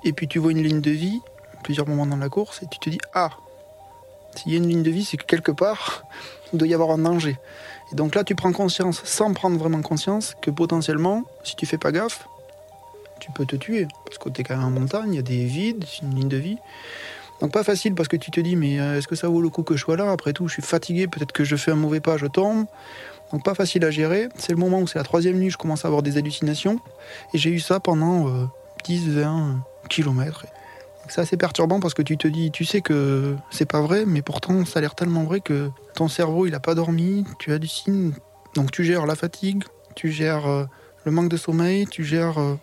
et puis tu vois une ligne de vie, plusieurs moments dans la course, et tu te dis, ah, s'il y a une ligne de vie, c'est que quelque part, il doit y avoir un danger. Et donc là, tu prends conscience, sans prendre vraiment conscience, que potentiellement, si tu fais pas gaffe, tu peux te tuer. Parce que tu es quand même en montagne, il y a des vides, c'est une ligne de vie. Donc pas facile parce que tu te dis, mais euh, est-ce que ça vaut le coup que je sois là? Après tout, je suis fatigué, peut-être que je fais un mauvais pas, je tombe. Donc pas facile à gérer. C'est le moment où c'est la troisième nuit, je commence à avoir des hallucinations. Et j'ai eu ça pendant euh, 10, 20 kilomètres. C'est assez perturbant parce que tu te dis, tu sais que c'est pas vrai, mais pourtant ça a l'air tellement vrai que ton cerveau il a pas dormi, tu hallucines. Donc tu gères la fatigue, tu gères euh, le manque de sommeil, tu gères euh,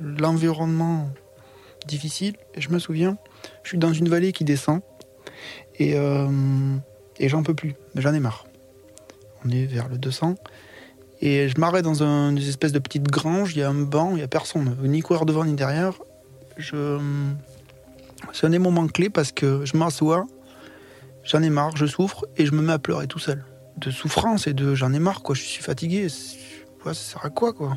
l'environnement difficile. Et je me souviens, je suis dans une vallée qui descend et, euh, et j'en peux plus, j'en ai marre. On est vers le 200 et je m'arrête dans un, une espèce de petite grange, il y a un banc, il n'y a personne, ni courir devant ni derrière. C'est un des moments clés parce que je m'assois, j'en ai marre, je souffre et je me mets à pleurer tout seul. De souffrance et de j'en ai marre, quoi, je suis fatigué. Ça sert à quoi, quoi?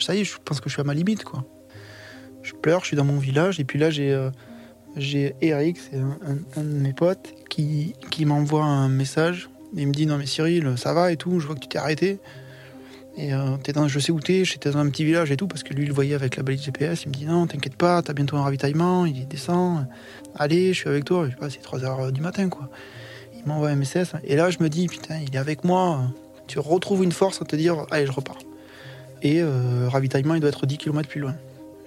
Ça y est, je pense que je suis à ma limite, quoi. Je pleure, je suis dans mon village et puis là, j'ai euh, Eric, c'est un, de mes potes, qui m'envoie un message. Il me dit Non, mais Cyril, ça va et tout, je vois que tu t'es arrêté. Et euh, dans, je sais où t'es, j'étais dans un petit village et tout, parce que lui, il voyait avec la balise GPS. Il me dit Non, t'inquiète pas, t'as bientôt un ravitaillement. Il descend, allez, je suis avec toi. Je sais pas, c'est 3 heures du matin, quoi. Il m'envoie un message. Et là, je me dis Putain, il est avec moi. Tu retrouves une force à te dire Allez, je repars. Et euh, ravitaillement, il doit être 10 km plus loin.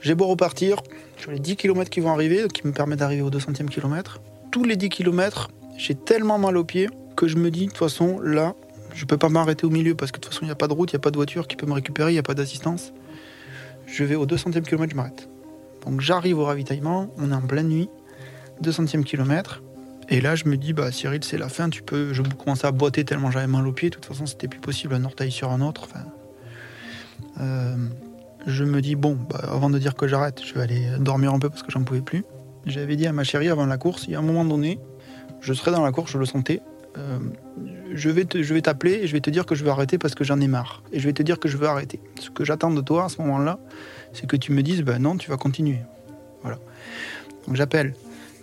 J'ai beau repartir, sur les 10 km qui vont arriver, qui me permettent d'arriver au 200e kilomètre. Tous les 10 km, j'ai tellement mal aux pieds que je me dis, de toute façon, là, je peux pas m'arrêter au milieu parce que de toute façon, il n'y a pas de route, il n'y a pas de voiture qui peut me récupérer, il n'y a pas d'assistance. Je vais au 200e kilomètre, je m'arrête. Donc j'arrive au ravitaillement, on est en pleine nuit, 200e kilomètre. Et là, je me dis, bah Cyril, c'est la fin, tu peux. Je commençais à boiter tellement j'avais mal aux pieds. De toute façon, c'était plus possible, un orteil sur un autre. Enfin, euh, je me dis, bon, bah, avant de dire que j'arrête, je vais aller dormir un peu parce que j'en pouvais plus. J'avais dit à ma chérie avant la course, il y a un moment donné, je serai dans la course, je le sentais. Euh, je vais je vais t'appeler et je vais te dire que je vais arrêter parce que j'en ai marre. Et je vais te dire que je veux arrêter. Ce que j'attends de toi à ce moment-là, c'est que tu me dises, ben non, tu vas continuer. Voilà. Donc j'appelle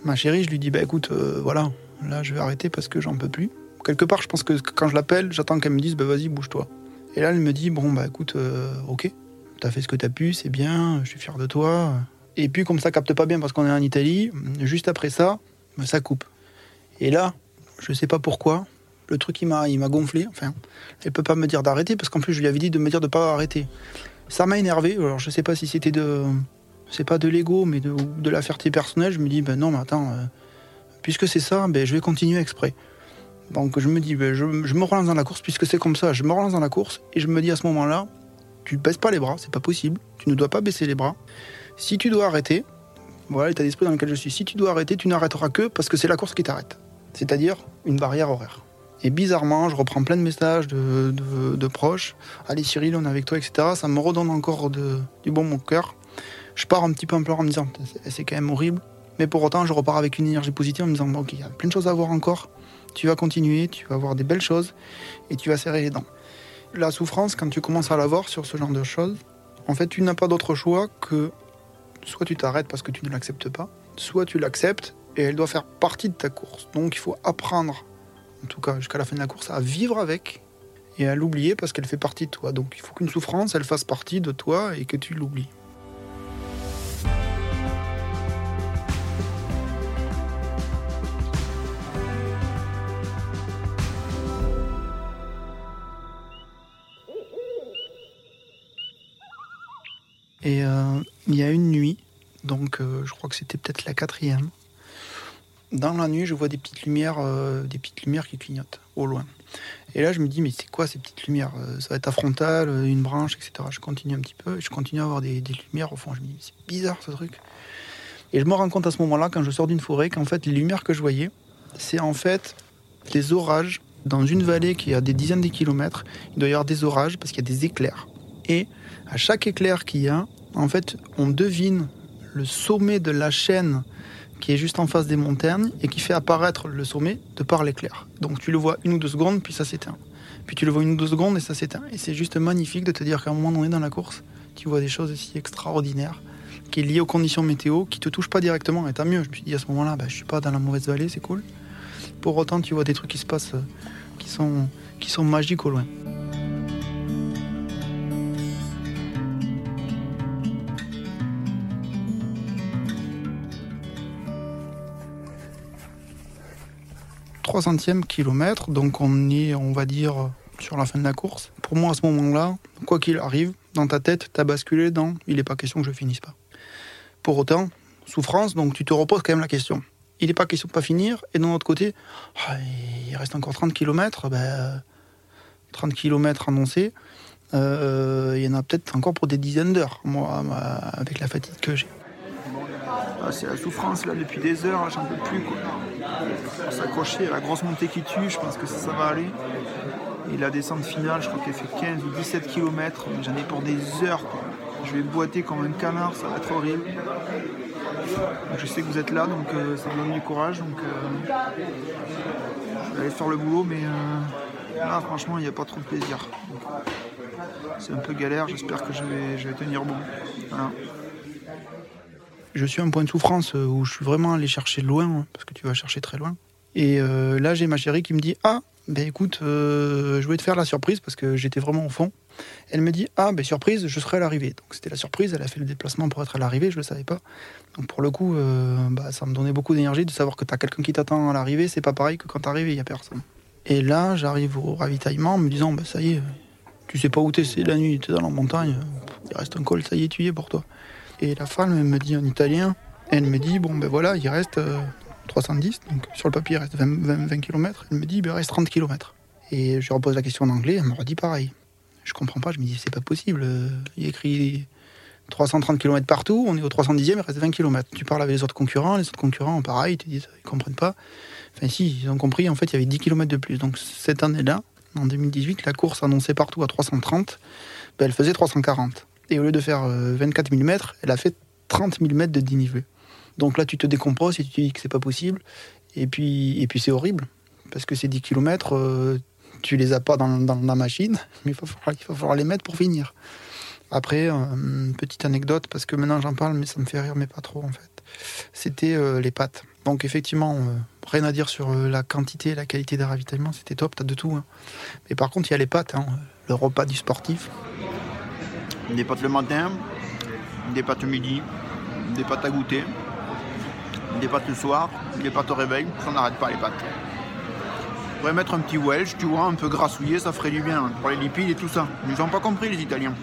ma chérie, je lui dis, bah écoute, euh, voilà, là je vais arrêter parce que j'en peux plus. Quelque part, je pense que quand je l'appelle, j'attends qu'elle me dise, bah vas-y, bouge-toi. Et là, elle me dit, bon, bah écoute, euh, ok, t'as fait ce que t'as pu, c'est bien, je suis fier de toi. Et puis, comme ça capte pas bien parce qu'on est en Italie, juste après ça, ça coupe. Et là, je sais pas pourquoi, le truc il m'a, il m'a gonflé. Enfin, elle peut pas me dire d'arrêter parce qu'en plus je lui avais dit de me dire de pas arrêter. Ça m'a énervé. Alors je sais pas si c'était de, c'est pas de l'ego, mais de, de, la fierté personnelle. Je me dis ben non, mais attends, euh, puisque c'est ça, ben je vais continuer exprès. Donc je me dis, ben, je, je me relance dans la course puisque c'est comme ça. Je me relance dans la course et je me dis à ce moment-là, tu baisses pas les bras, c'est pas possible. Tu ne dois pas baisser les bras. Si tu dois arrêter, voilà l'état d'esprit dans lequel je suis. Si tu dois arrêter, tu n'arrêteras que parce que c'est la course qui t'arrête. C'est-à-dire une barrière horaire. Et bizarrement, je reprends plein de messages de, proches. Allez Cyril, on est avec toi, etc. Ça me redonne encore du bon mon cœur. Je pars un petit peu en pleurant en me disant, c'est quand même horrible. Mais pour autant, je repars avec une énergie positive en me disant, ok, il y a plein de choses à voir encore. Tu vas continuer, tu vas voir des belles choses et tu vas serrer les dents. La souffrance, quand tu commences à l'avoir sur ce genre de choses, en fait, tu n'as pas d'autre choix que soit tu t'arrêtes parce que tu ne l'acceptes pas, soit tu l'acceptes et elle doit faire partie de ta course. Donc il faut apprendre, en tout cas jusqu'à la fin de la course, à vivre avec et à l'oublier parce qu'elle fait partie de toi. Donc il faut qu'une souffrance, elle fasse partie de toi et que tu l'oublies. Et euh, il y a une nuit, donc euh, je crois que c'était peut-être la quatrième. Dans la nuit, je vois des petites lumières, euh, des petites lumières qui clignotent au loin. Et là, je me dis, mais c'est quoi ces petites lumières? Ça va être à frontale, une branche, etc. Je continue un petit peu et je continue à avoir des, des lumières au fond. Je me dis, c'est bizarre ce truc. Et je me rends compte à ce moment-là, quand je sors d'une forêt, qu'en fait, les lumières que je voyais, c'est en fait des orages dans une vallée qui a des dizaines de kilomètres. Il doit y avoir des orages parce qu'il y a des éclairs. Et à chaque éclair qu'il y a, en fait, on devine le sommet de la chaîne qui est juste en face des montagnes et qui fait apparaître le sommet de par l'éclair. Donc tu le vois une ou deux secondes, puis ça s'éteint. Puis tu le vois une ou deux secondes et ça s'éteint. Et c'est juste magnifique de te dire qu'à un moment donné dans la course, tu vois des choses aussi extraordinaires qui est liées aux conditions météo, qui te touchent pas directement. Et tant mieux. Je me suis dit à ce moment-là, bah, je suis pas dans la mauvaise vallée, c'est cool. Pour autant, tu vois des trucs qui se passent, euh, qui sont magiques au loin. Centième kilomètre, donc on est, on va dire, sur la fin de la course. Pour moi, à ce moment-là, quoi qu'il arrive, dans ta tête, t'as basculé dans il n'est pas question que je finisse pas. Pour autant, souffrance, donc tu te reposes quand même la question. Il n'est pas question de pas finir, et d'un autre côté, ah, il reste encore 30 km, ben, 30 km annoncés, euh, il y en a peut-être encore pour des dizaines d'heures, moi, avec la fatigue que j'ai. Ah, c'est la souffrance là depuis des heures, j'en peux plus quoi. S'accrocher à la grosse montée qui tue, je pense que ça, va aller. Et la descente finale, je crois qu'elle fait 15 ou 17 km, j'en ai pour des heures Je vais boiter comme un canard, ça va être horrible. je sais que vous êtes là, donc euh, ça me donne du courage. Donc euh, je vais aller faire le boulot, mais euh, là franchement il n'y a pas trop de plaisir. C'est un peu galère, j'espère que je vais, je vais tenir bon. Je suis à un point de souffrance euh, où je suis vraiment allé chercher loin, hein, parce que tu vas chercher très loin. Et euh, là, j'ai ma chérie qui me dit Ah, ben écoute, euh, je voulais te faire la surprise parce que j'étais vraiment au fond. Elle me dit Ah, ben surprise, je serai à l'arrivée. Donc c'était la surprise, elle a fait le déplacement pour être à l'arrivée, je ne le savais pas. Donc pour le coup, bah, ça me donnait beaucoup d'énergie de savoir que tu as quelqu'un qui t'attend à l'arrivée, c'est pas pareil que quand tu arrives il n'y a personne. Et là, j'arrive au ravitaillement en me disant bah, Ça y est, tu sais pas où t'es, c'est la nuit, tu es dans la montagne, il reste un col, ça y est, tu y es pour toi. Et la femme me dit en italien, elle me dit, bon ben voilà, il reste 310, euh, donc sur le papier il reste 20, km. Elle me dit, ben, il reste 30 km. Et je repose la question en anglais, elle me redit pareil. Je comprends pas, je me dis, c'est pas possible. Il écrit 330 km partout, on est au 310e, il reste 20 km. Tu parles avec les autres concurrents, les autres concurrents, pareil, ils te disent, ils comprennent pas. Enfin, si, ils ont compris, en fait, il y avait 10 km de plus. Donc cette année-là, en 2018, la course annoncée partout à 330, ben, elle faisait 340 et au lieu de faire 24 euh, 000 mètres, elle a fait 30 000 mètres de dénivelé. Donc là, tu te décomposes et tu te dis que c'est pas possible. Et puis, et puis c'est horrible, parce que ces 10 km, euh, tu les as pas dans, la machine, mais il va, falloir, les mettre pour finir. Après, euh, petite anecdote, parce que maintenant j'en parle, mais ça me fait rire, mais pas trop en fait. C'était les pâtes. Donc effectivement, rien à dire sur la quantité et la qualité des ravitaillements, c'était top, t'as de tout. Hein. Mais par contre, il y a les pâtes, hein, le repas du sportif. Des pâtes le matin, des pâtes midi, des pâtes à goûter, des pâtes le soir, des pâtes au réveil, ça n'arrête pas les pâtes. On pourrait mettre un petit Welsh, tu vois, un peu grassouillé, ça ferait du bien pour les lipides et tout ça. Ils n'ont pas compris les Italiens.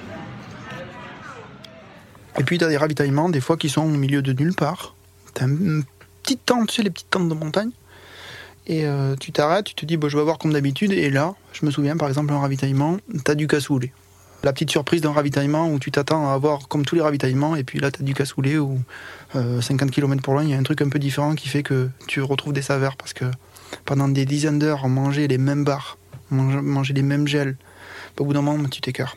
Et puis tu as des ravitaillements, des fois qui sont au milieu de nulle part. Tu as une petite tente, tu sais, les petites tentes de montagne. Et euh, tu t'arrêtes, tu te dis, bah, je vais voir comme d'habitude. Et là, je me souviens par exemple, un ravitaillement, tu as du cassoulet la petite surprise d'un ravitaillement où tu t'attends à avoir comme tous les ravitaillements et puis là tu as du cassoulet ou 50 km pour loin, il y a un truc un peu différent qui fait que tu retrouves des saveurs parce que pendant des dizaines d'heures, manger les mêmes bars, manger les mêmes gels, au bout d'un moment tu t'écœures.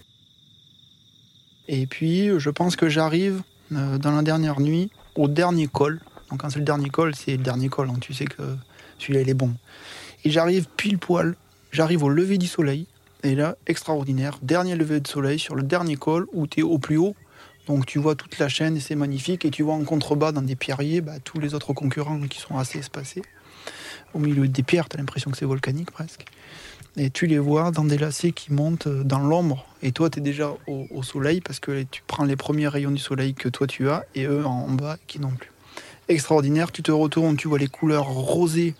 Et puis je pense que j'arrive euh, dans la dernière nuit au dernier col. Donc quand c'est le dernier col, c'est le dernier col, hein. tu sais que celui-là il est bon. Et j'arrive pile poil, j'arrive au lever du soleil Et là, extraordinaire, dernier lever de soleil sur le dernier col où tu es au plus haut. Donc tu vois toute la chaîne et c'est magnifique. Et tu vois en contrebas dans des pierriers bah, tous les autres concurrents qui sont assez espacés. Au milieu des pierres, tu as l'impression que c'est volcanique presque. Et tu les vois dans des lacets qui montent dans l'ombre. Et toi, tu es déjà au, au, soleil parce que tu prends les premiers rayons du soleil que toi tu as et eux en bas qui n'ont plus. Extraordinaire, tu te retournes, tu vois les couleurs rosées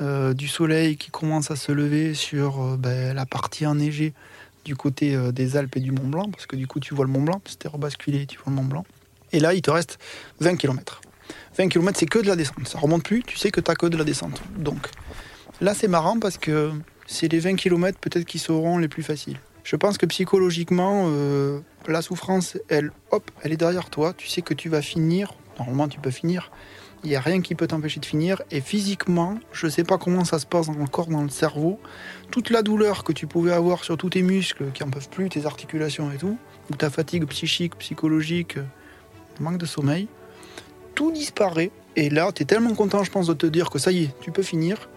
euh, du soleil qui commence à se lever sur euh, ben, la partie enneigée du côté euh, des Alpes et du Mont Blanc, parce que du coup tu vois le Mont Blanc, c'était rebasculé, tu vois le Mont Blanc. Et là, il te reste 20 km. 20 km, c'est que de la descente. Ça remonte plus, tu sais que tu que de la descente. Donc là, c'est marrant parce que c'est les 20 km peut-être qui seront les plus faciles. Je pense que psychologiquement, la souffrance, elle, hop, elle est derrière toi. Tu sais que tu vas finir. Normalement, tu peux finir. Il n'y a rien qui peut t'empêcher de finir. Et physiquement, je ne sais pas comment ça se passe dans le corps, dans le cerveau. Toute la douleur que tu pouvais avoir sur tous tes muscles qui n'en peuvent plus, tes articulations et tout, ou ta fatigue psychique, psychologique, manque de sommeil, tout disparaît. Et là, tu es tellement content, je pense, de te dire que ça y est, tu peux finir.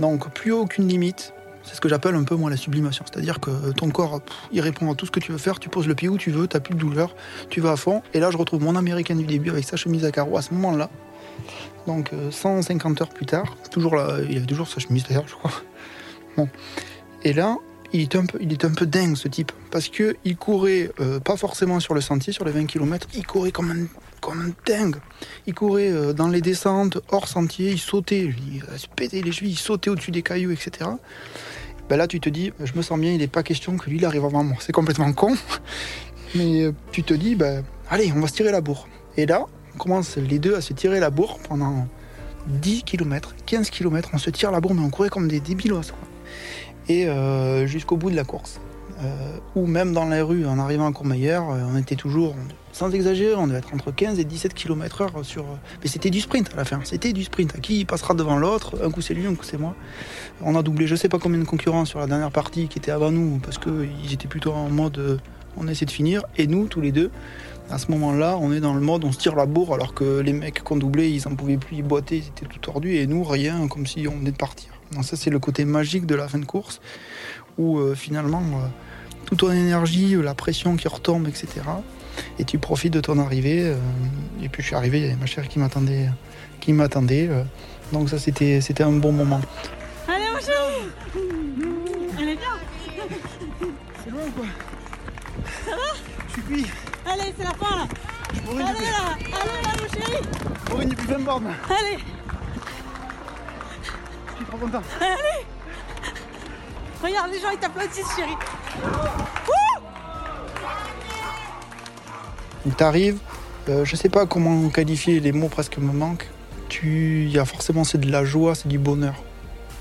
Donc, plus aucune limite. C'est ce que j'appelle un peu moi la sublimation. C'est-à-dire que ton corps, il répond à tout ce que tu veux faire, tu poses le pied où tu veux, tu n'as plus de douleur, tu vas à fond. Et là, je retrouve mon américain du début avec sa chemise à carreaux à ce moment-là. Donc 150 heures plus tard, toujours là, il avait toujours sa chemise d'ailleurs, je crois. Bon. Et là, il est un peu, il un peu dingue ce type, parce que il courait euh, pas forcément sur le sentier, sur les 20 km, il courait comme un, comme un dingue. Il courait euh, dans les descentes, hors sentier, il sautait, il se pétait les chevilles, il sautait au-dessus des cailloux, etc. Ben là, tu te dis, je me sens bien, il n'est pas question que lui, il arrive avant moi. C'est complètement con, mais euh, tu te dis, ben, allez, on va se tirer la bourre. Et là, on commence les deux à se tirer la bourre pendant 10 km, 15 km. On se tire la bourre, mais on courait comme des débilos. Et euh, jusqu'au bout de la course. Euh, ou même dans la rue, en arrivant à Courmayeur, euh, on était toujours, sans exagérer, on devait être entre 15 et 17 km heure sur... Mais c'était du sprint à la fin, c'était du sprint. Qui passera devant l'autre Un coup c'est lui, un coup c'est moi. On a doublé je sais pas combien de concurrents sur la dernière partie qui étaient avant nous, parce qu'ils étaient plutôt en mode on essaie de finir. Et nous, tous les deux, à ce moment-là, on est dans le mode on se tire la bourre alors que les mecs qu'on doublait, ils en pouvaient plus, ils boitaient, ils étaient tout tordus et nous, rien, comme si on venait de partir. Ça, c'est le côté magique de la fin de course où euh, finalement, euh, toute ton énergie, la pression qui retombe, etc. Et tu profites de ton arrivée. Euh, et puis je suis arrivé, il y avait ma chère qui m'attendait. Qui m'attendait donc ça, c'était, c'était un bon moment. Allez, mon chéri Allez, viens C'est loin ou quoi? Ça va? Je suis cuit. Allez, c'est la fin là Allez là Allez là, mon chéri Pour une depuis 20 bornes. Allez Je suis trop content. Allez Regarde, les gens ils t'applaudissent, chéri. Donc t'arrives, euh, je sais pas comment qualifier, les mots presque me manquent. Tu, il y a forcément c'est de la joie, c'est du bonheur,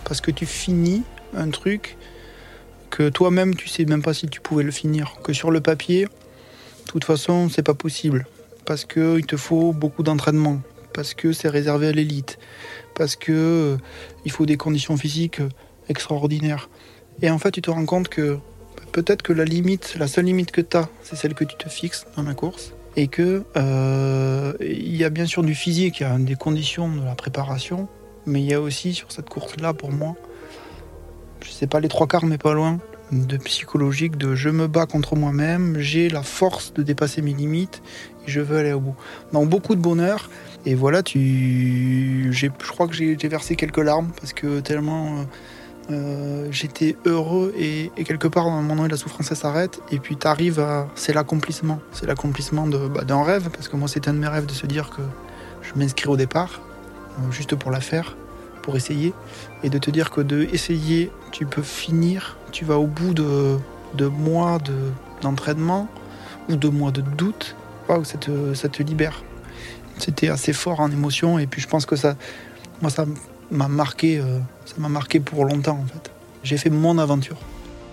parce que tu finis un truc que toi-même tu sais même pas si tu pouvais le finir, que sur le papier, de toute façon c'est pas possible, parce que il te faut beaucoup d'entraînement, parce que c'est réservé à l'élite, parce que euh, il faut des conditions physiques extraordinaires. Et en fait, tu te rends compte que peut-être que la limite, la seule limite que tu as, c'est celle que tu te fixes dans la course. Et que euh, il y a bien sûr du physique, il y a des conditions de la préparation, mais il y a aussi sur cette course-là, pour moi, je sais pas les trois quarts, mais pas loin, de psychologique, de je me bats contre moi-même, j'ai la force de dépasser mes limites et je veux aller au bout. Donc beaucoup de bonheur. Et voilà, tu, je crois que j'ai versé quelques larmes parce que tellement euh, j'étais heureux et, quelque part, dans un moment donné, la souffrance s'arrête. Et puis tu arrives à. C'est l'accomplissement. C'est l'accomplissement bah, d'un rêve, parce que moi, c'était un de mes rêves de se dire que je m'inscris au départ, euh, juste pour la faire, pour essayer. Et de te dire que de essayer, tu peux finir, tu vas au bout de, de mois d'entraînement ou de mois de doute. Ça ça te libère. C'était assez fort en émotion, et puis je pense que ça. Moi, ça m'a marqué, euh, ça m'a marqué pour longtemps en fait. J'ai fait mon aventure.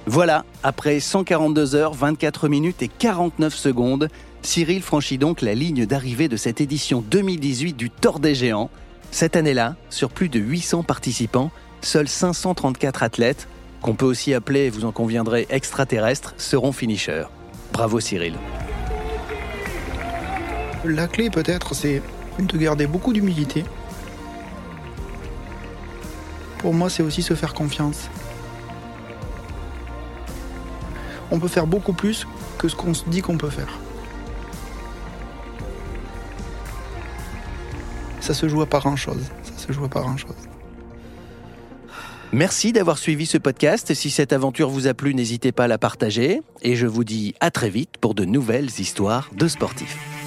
Voilà, après 142 heures, 24 minutes et 49 secondes, Cyril franchit donc la ligne d'arrivée de cette édition 2018 du Tour des Géants. Cette année-là, sur plus de 800 participants, seuls 534 athlètes, qu'on peut aussi appeler, vous en conviendrez, extraterrestres, seront finishers. Bravo Cyril. La clé peut-être, c'est de garder beaucoup d'humilité, pour moi, c'est aussi se faire confiance. on peut faire beaucoup plus que ce qu'on se dit qu'on peut faire. Ça se joue à pas grand-chose. Ça se joue à grand-chose. Merci d'avoir suivi ce podcast. Si cette aventure vous a plu, n'hésitez pas à la partager. Et je vous dis à très vite pour de nouvelles histoires de sportifs.